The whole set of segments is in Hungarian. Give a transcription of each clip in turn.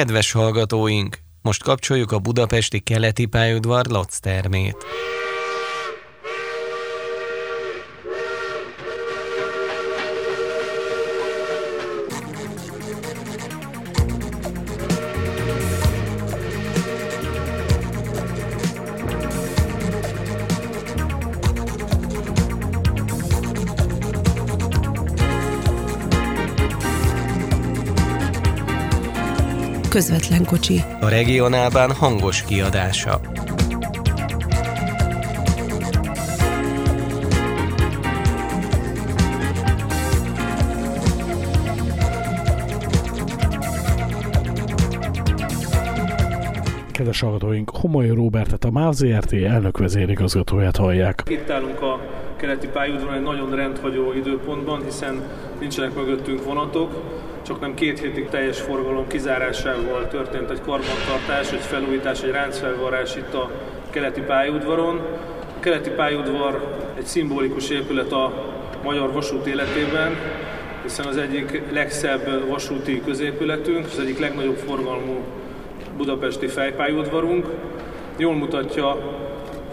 Kedves hallgatóink, most kapcsoljuk a budapesti keleti pályaudvar LOC termét. Közvetlen kocsi. A regionálban hangos kiadása. Kedves hallgatóink, Homoly Róbertet, a MÁV ZRT elnök vezérigazgatóját hallják. Itt állunk a keleti pályaudvaron egy nagyon rendhagyó időpontban, hiszen nincsenek mögöttünk vonatok, csak nem két hétig teljes forgalom kizárásával történt egy karbantartás, egy felújítás, egy ráncfelvarrás itt a keleti pályaudvaron. A keleti pályaudvar egy szimbolikus épület a magyar vasút életében, hiszen az egyik legszebb vasúti középületünk, az egyik legnagyobb forgalmú budapesti fejpályaudvarunk. Jól mutatja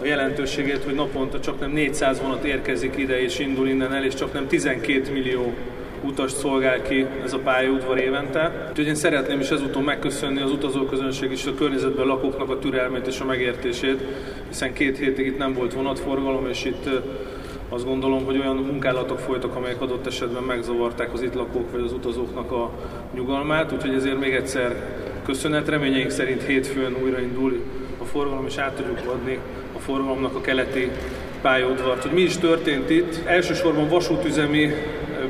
a jelentőségét, hogy naponta csak nem 400 vonat érkezik ide és indul innen el, és csak nem 12 millió utast szolgál ki ez a pályaudvar évente. Úgyhogy én szeretném is ezúton megköszönni az utazóközönség és a környezetben lakóknak a türelmét és a megértését, hiszen két hétig itt nem volt vonatforgalom, és itt azt gondolom, hogy olyan munkálatok folytak, amelyek adott esetben megzavarták az itt lakók vagy az utazóknak a nyugalmát, úgyhogy ezért még egyszer köszönet. Reményeink szerint hétfőn újraindul a forgalom, és át tudjuk adni a forgalomnak a keleti pályaudvart. Hogy mi is történt itt? Elsősorban vasútüzemi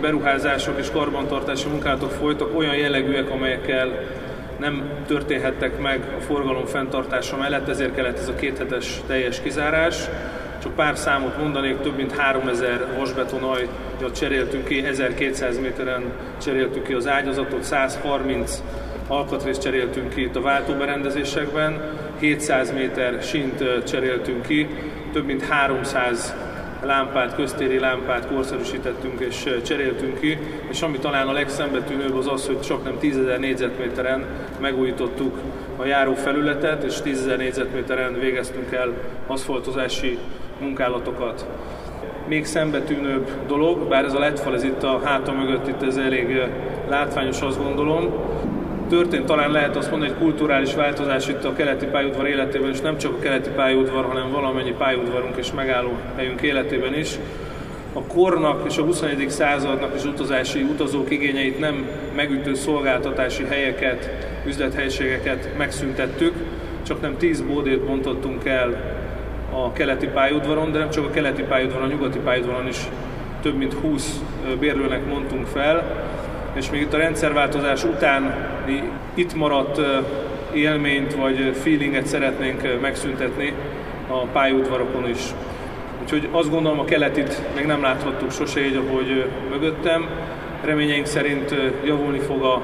beruházások és karbantartási munkálatok folytak olyan jellegűek, amelyekkel nem történhettek meg a forgalom fenntartása mellett, ezért kellett ez a kéthetes teljes kizárás. Csak pár számot mondanék, több mint 3000 vasbetonajat cseréltünk ki, 1200 méteren cseréltük ki az ágyazatot, 130 alkatrészt cseréltünk ki itt a váltóberendezésekben, 700 méter sint cseréltünk ki, több mint 300 lámpát, köztéri lámpát korszerűsítettünk és cseréltünk ki, és ami talán a legszembetűnőbb az az, hogy csak nem 10.000 négyzetméteren megújítottuk a járó felületet, és 10.000 négyzetméteren végeztünk el aszfaltozási munkálatokat. Még szembetűnőbb dolog, bár ez a letfal, ez itt a háta mögött, itt ez elég látványos, azt gondolom, történt talán lehet azt mondani, hogy kulturális változás itt a keleti pályaudvar életében, és nem csak a keleti pályaudvar, hanem valamennyi pályaudvarunk és megálló helyünk életében is. A kornak és a 21. századnak és utazási utazók igényeit nem megütő szolgáltatási helyeket, üzlethelyiségeket megszüntettük, csak nem 10 bódét bontottunk el a keleti pályaudvaron, de nem csak a keleti pályaudvaron, a nyugati pályaudvaron is több mint 20 bérlőnek mondtunk fel, és még itt a rendszerváltozás után itt maradt élményt vagy feelinget szeretnénk megszüntetni a pályaudvarokon is. Úgyhogy azt gondolom a keletit még nem láthattuk sose így, ahogy mögöttem. Reményeink szerint javulni fog a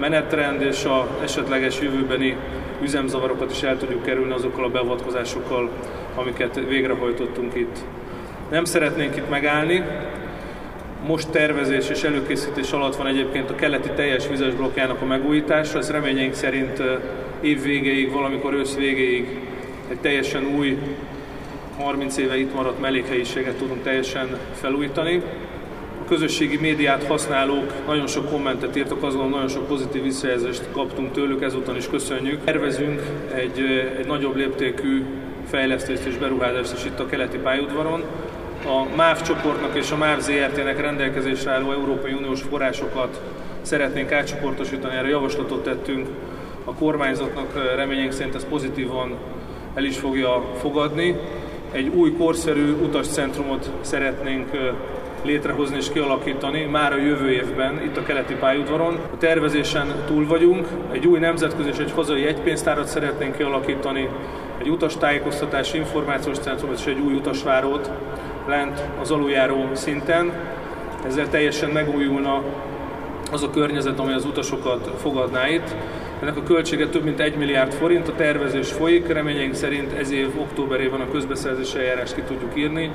menetrend, és a esetleges jövőbeni üzemzavarokat is el tudjuk kerülni azokkal a beavatkozásokkal, amiket végrehajtottunk itt. Nem szeretnénk itt megállni, most tervezés és előkészítés alatt van egyébként a keleti teljes vizes blokkjának a megújítása. Ez reményeink szerint év végéig, valamikor ősz végéig egy teljesen új, 30 éve itt maradt mellékhelyiséget tudunk teljesen felújítani. A közösségi médiát használók nagyon sok kommentet írtak, azt gondolom nagyon sok pozitív visszajelzést kaptunk tőlük, ezúton is köszönjük. Tervezünk egy, egy nagyobb léptékű fejlesztést és beruházást is itt a keleti pályaudvaron, a MÁV csoportnak és a MÁV ZRT-nek rendelkezésre álló Európai Uniós forrásokat szeretnénk átcsoportosítani, erre javaslatot tettünk. A kormányzatnak reményénk szerint ez pozitívan el is fogja fogadni. Egy új korszerű utascentrumot szeretnénk létrehozni és kialakítani már a jövő évben itt a keleti pályaudvaron. A tervezésen túl vagyunk, egy új nemzetközi és egy hazai egypénztárat szeretnénk kialakítani, egy utastájékoztatási információs centrumot és egy új utasvárót lent az aluljáró szinten. Ezzel teljesen megújulna az a környezet, amely az utasokat fogadná itt. Ennek a költsége több mint 1 milliárd forint, a tervezés folyik, reményeink szerint ez év októberében a közbeszerzési eljárást ki tudjuk írni,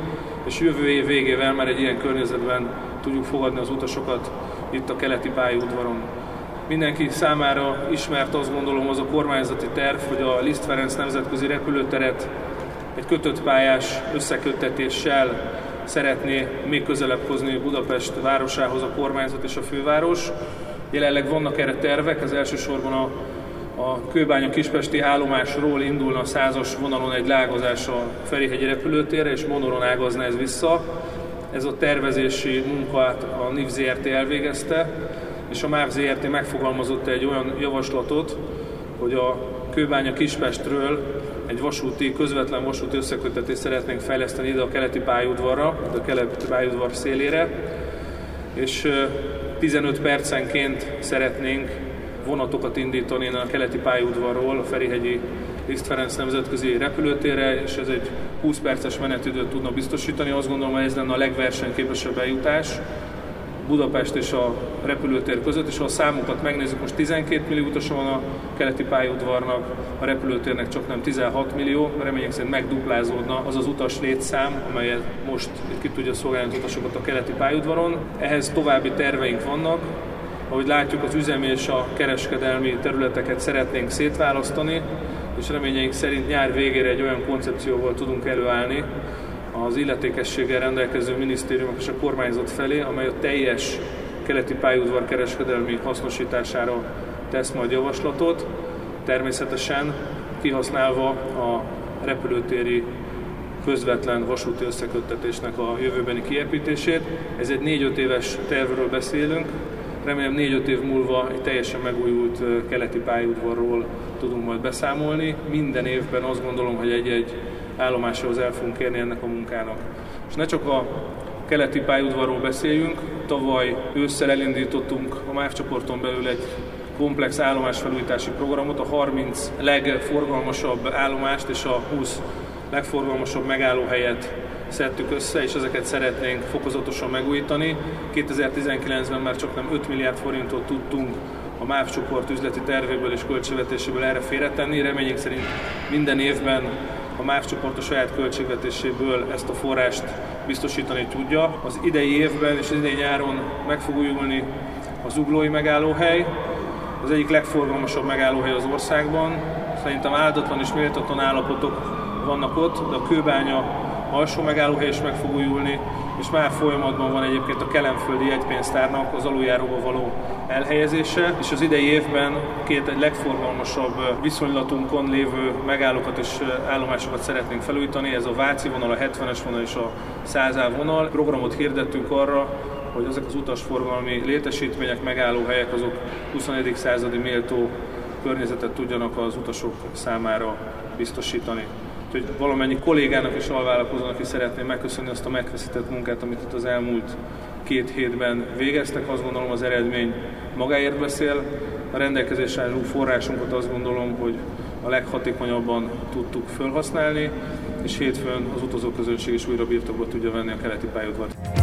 és jövő év végével már egy ilyen környezetben tudjuk fogadni az utasokat itt a keleti pályaudvaron. Mindenki számára ismert azt gondolom az a kormányzati terv, hogy a Liszt Ferenc nemzetközi repülőteret egy kötött pályás összeköttetéssel szeretné még közelebb hozni Budapest városához a kormányzat és a főváros. Jelenleg vannak erre tervek, ez elsősorban a, a Kőbánya Kispesti állomásról indulna a százas vonalon egy lágazás a Ferihegyi repülőtérre, és Monoron ágazna ez vissza. Ez a tervezési munkát a NIV ZRT elvégezte, és a MÁV ZRT megfogalmazott egy olyan javaslatot, hogy a Kőbánya Kispestről egy vasúti, közvetlen vasúti összekötetést szeretnénk fejleszteni ide a keleti pályaudvarra, a keleti pályaudvar szélére, és 15 percenként szeretnénk vonatokat indítani a keleti pályaudvarról a Ferihegyi Liszt Ferenc nemzetközi repülőtérre, és ez egy 20 perces menetidőt tudna biztosítani. Azt gondolom, hogy ez lenne a legversenyképesebb eljutás. Budapest és a repülőtér között, és ha a számokat megnézzük, most 12 millió utasa van a keleti pályaudvarnak, a repülőtérnek csak nem 16 millió, remények szerint megduplázódna az az utas létszám, amelyet most ki tudja szolgálni az utasokat a keleti pályaudvaron. Ehhez további terveink vannak, ahogy látjuk, az üzemi és a kereskedelmi területeket szeretnénk szétválasztani, és reményeink szerint nyár végére egy olyan koncepcióval tudunk előállni, az illetékességgel rendelkező minisztériumok és a kormányzat felé, amely a teljes keleti pályaudvar kereskedelmi hasznosítására tesz majd javaslatot, természetesen kihasználva a repülőtéri közvetlen vasúti összeköttetésnek a jövőbeni kiépítését. Ez egy 4-5 éves tervről beszélünk, remélem 4-5 év múlva egy teljesen megújult keleti pályaudvarról tudunk majd beszámolni. Minden évben azt gondolom, hogy egy-egy állomáshoz el fogunk kérni ennek a munkának. És ne csak a keleti pályaudvarról beszéljünk, tavaly ősszel elindítottunk a MÁV csoporton belül egy komplex állomásfelújítási programot, a 30 legforgalmasabb állomást és a 20 legforgalmasabb megállóhelyet szedtük össze, és ezeket szeretnénk fokozatosan megújítani. 2019-ben már csak nem 5 milliárd forintot tudtunk a MÁV csoport üzleti tervéből és költségvetéséből erre félretenni. Reményünk szerint minden évben a MÁV csoport a saját költségvetéséből ezt a forrást biztosítani tudja. Az idei évben és az idei nyáron meg fog újulni az uglói megállóhely, az egyik legforgalmasabb megállóhely az országban. Szerintem áldatlan és méltatlan állapotok vannak ott, de a kőbánya alsó megállóhely is meg fog újulni, és már folyamatban van egyébként a kelemföldi jegypénztárnak az aluljáróba való elhelyezése, és az idei évben két egy legforgalmasabb viszonylatunkon lévő megállókat és állomásokat szeretnénk felújítani, ez a Váci vonal, a 70-es vonal és a 100 vonal. Programot hirdettünk arra, hogy ezek az utasforgalmi létesítmények, megállóhelyek azok 21. századi méltó környezetet tudjanak az utasok számára biztosítani. Úgyhogy valamennyi kollégának és alvállalkozónak is szeretném megköszönni azt a megfeszített munkát, amit itt az elmúlt két hétben végeztek. Azt gondolom az eredmény magáért beszél. A rendelkezésre álló forrásunkat azt gondolom, hogy a leghatékonyabban tudtuk felhasználni, és hétfőn az utazóközönség is újra birtokba tudja venni a keleti pályaudvart.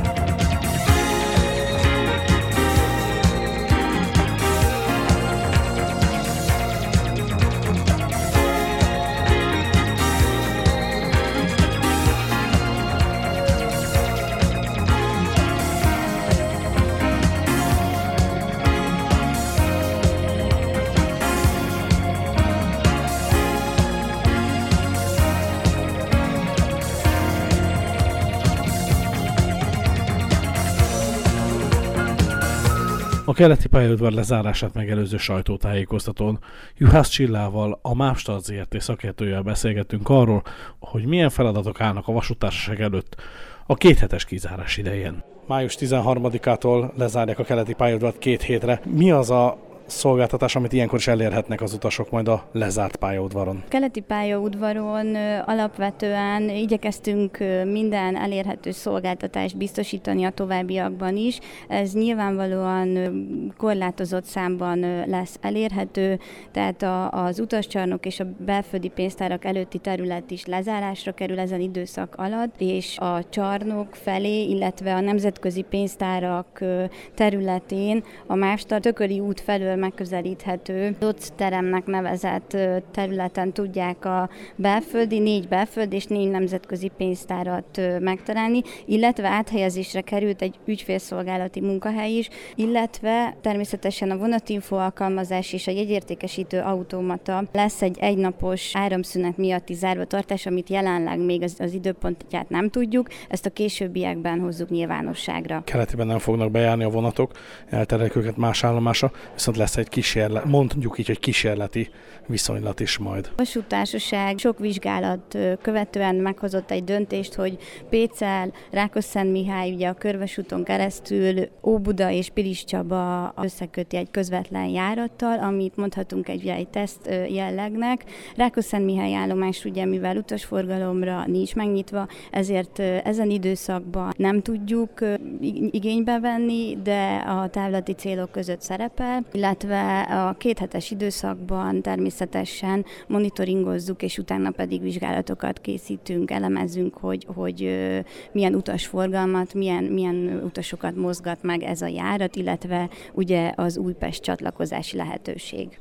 Keleti pályaudvar lezárását megelőző sajtótájékoztatón Juhász Csillával, a Mávstad ZRT szakértőjel beszélgettünk arról, hogy milyen feladatok állnak a vasútársaság előtt a kéthetes kizárás idején. Május 13-ától lezárják a keleti pályaudvart két hétre. Mi az a szolgáltatás, amit ilyenkor is elérhetnek az utasok majd a lezárt pályaudvaron? Keleti pályaudvaron alapvetően igyekeztünk minden elérhető szolgáltatást biztosítani a továbbiakban is. Ez nyilvánvalóan korlátozott számban lesz elérhető, tehát az utascsarnok és a belföldi pénztárak előtti terület is lezárásra kerül ezen időszak alatt, és a csarnok felé, illetve a nemzetközi pénztárak területén a Mávstar tököli út felől megközelíthető. Doc teremnek nevezett területen tudják a belföldi, négy belföld és négy nemzetközi pénztárat megtalálni, illetve áthelyezésre került egy ügyfélszolgálati munkahely is, illetve természetesen a vonatinfo alkalmazás és a jegyértékesítő automata lesz egy egynapos áramszünet miatti zárva tartás, amit jelenleg még az, az időpontját nem tudjuk, ezt a későbbiekben hozzuk nyilvánosságra. Keletiben nem fognak bejárni a vonatok, elterelik őket más állomásra, viszont lesz egy kísérlet, mondjuk így, hogy kísérleti viszonylat is majd. A Vasútársaság sok vizsgálat követően meghozott egy döntést, hogy Pécel, Mihály, ugye a Körvesúton keresztül Óbuda és Pilis Csaba összeköti egy közvetlen járattal, amit mondhatunk egy, egy teszt jellegnek. Mihály állomás ugye, mivel utasforgalomra nincs megnyitva, ezért ezen időszakban nem tudjuk igénybe venni, de a távlati célok között szerepel, illetve a kéthetes időszakban természetesen monitoringozzuk, és utána pedig vizsgálatokat készítünk, elemezünk, hogy, hogy milyen utasforgalmat, milyen, milyen utasokat mozgat meg ez a járat, illetve ugye az Újpest csatlakozási lehetőség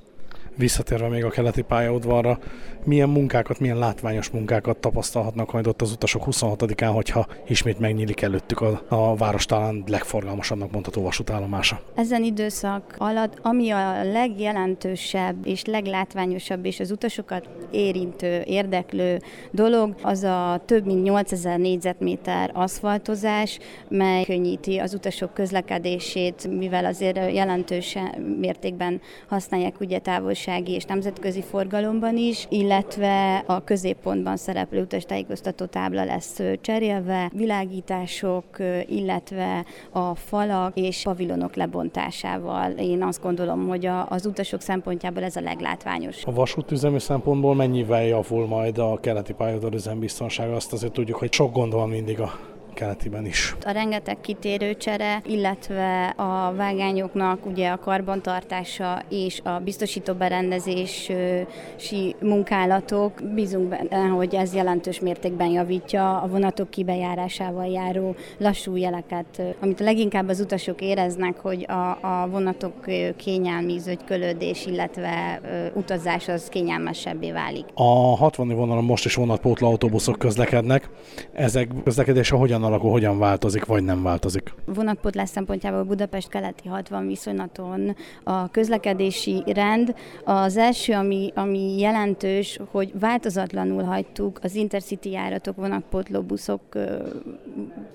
visszatérve még a keleti pályaudvarra, milyen munkákat, milyen látványos munkákat tapasztalhatnak majd ott az utasok 26-án, hogyha ismét megnyílik előttük a, a város talán legforgalmasabbnak mondható vasútállomása. Ezen időszak alatt, ami a legjelentősebb és leglátványosabb és az utasokat érintő, érdeklő dolog, az a több mint 8000 négyzetméter aszfaltozás, mely könnyíti az utasok közlekedését, mivel azért jelentős mértékben használják ugye távolság gazdasági és nemzetközi forgalomban is, illetve a középpontban szereplő utastájékoztató tábla lesz cserélve, világítások, illetve a falak és pavilonok lebontásával. Én azt gondolom, hogy az utasok szempontjából ez a leglátványos. A vasútüzemű szempontból mennyivel javul majd a keleti pályador üzembiztonsága? Azt azért tudjuk, hogy sok gond van mindig a keletiben is. A rengeteg kitérőcsere, illetve a vágányoknak ugye a karbantartása és a biztosító berendezési munkálatok, bízunk benne, hogy ez jelentős mértékben javítja a vonatok kibejárásával járó lassú jeleket, amit leginkább az utasok éreznek, hogy a, a vonatok kényelmi zögykölődés, illetve utazás az kényelmesebbé válik. A 60 vonalon most is vonatpótló autóbuszok közlekednek. Ezek közlekedése hogyan alakul, hogyan változik, vagy nem változik? Vonatpótlás szempontjából Budapest keleti 60 viszonylaton a közlekedési rend. Az első, ami, ami jelentős, hogy változatlanul hagytuk az Intercity járatok vonatpótló buszok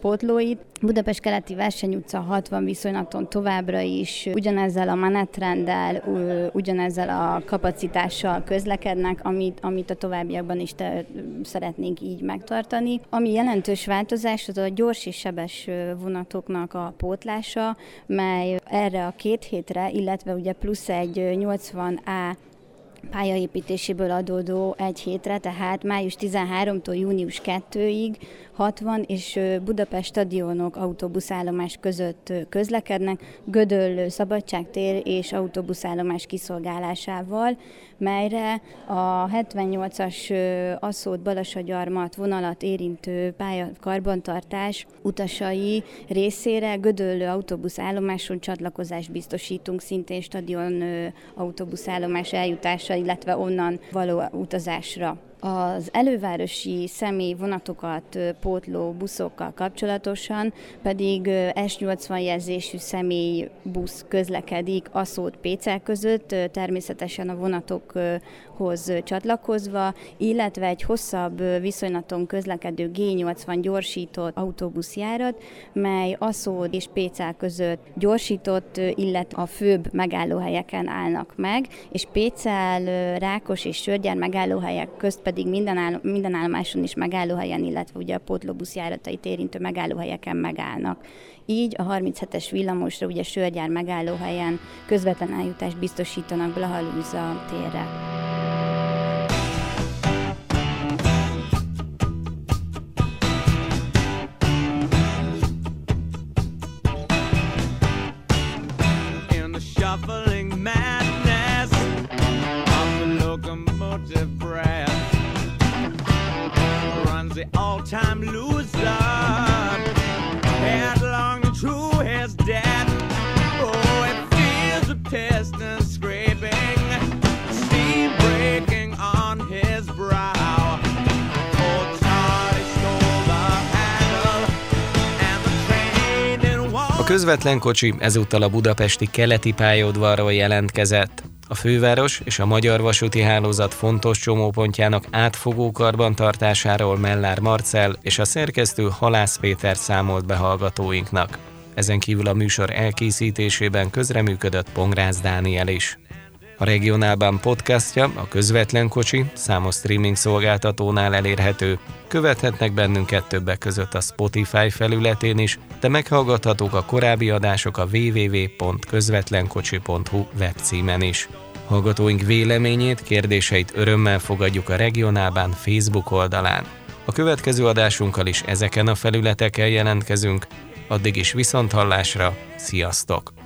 pótlóit. Budapest keleti versenyutca 60 viszonylaton továbbra is ugyanezzel a menetrenddel, ugyanezzel a kapacitással közlekednek, amit, amit a továbbiakban is te, szeretnénk így megtartani. Ami jelentős változás, az a gyors és sebes vonatoknak a pótlása, mely erre a két hétre, illetve ugye plusz egy 80A pályaépítéséből adódó egy hétre, tehát május 13-tól június 2-ig 60 és Budapest stadionok autóbuszállomás között közlekednek, Gödöllő Szabadságtér és autóbuszállomás kiszolgálásával, melyre a 78-as Asszót Balasagyarmat vonalat érintő pályakarbantartás utasai részére Gödöllő autóbuszállomáson csatlakozást biztosítunk, szintén stadion autóbuszállomás eljutása, illetve onnan való utazásra. Az elővárosi személy vonatokat pótló buszokkal kapcsolatosan pedig S80 jelzésű személy busz közlekedik Aszót Pécel között, természetesen a vonatokhoz csatlakozva, illetve egy hosszabb viszonylaton közlekedő G80 gyorsított autóbuszjárat, mely Aszód és Pécel között gyorsított, illetve a főbb megállóhelyeken állnak meg, és Pécel, Rákos és Sörgyár megállóhelyek közt pedig minden, áll, minden állomáson is megállóhelyen, illetve ugye a pótlóbusz járatait érintő megállóhelyeken megállnak. Így a 37-es villamosra ugye Sörgyár megállóhelyen közvetlen eljutást biztosítanak Blahalúza térre. Közvetlen kocsi ezúttal a budapesti keleti pályaudvarról jelentkezett. A főváros és a Magyar Vasúti Hálózat fontos csomópontjának átfogó karbantartásáról Mellár Marcel és a szerkesztő Halász Péter számolt be hallgatóinknak. Ezen kívül a műsor elkészítésében közreműködött Pongrász Dániel is. A regionálban podcastja, a közvetlen kocsi, számos streaming szolgáltatónál elérhető. Követhetnek bennünket többek között a Spotify felületén is, de meghallgathatók a korábbi adások a www.közvetlenkocsi.hu webcímen is. Hallgatóink véleményét, kérdéseit örömmel fogadjuk a regionálban Facebook oldalán. A következő adásunkkal is ezeken a felületeken jelentkezünk, addig is viszonthallásra, sziasztok!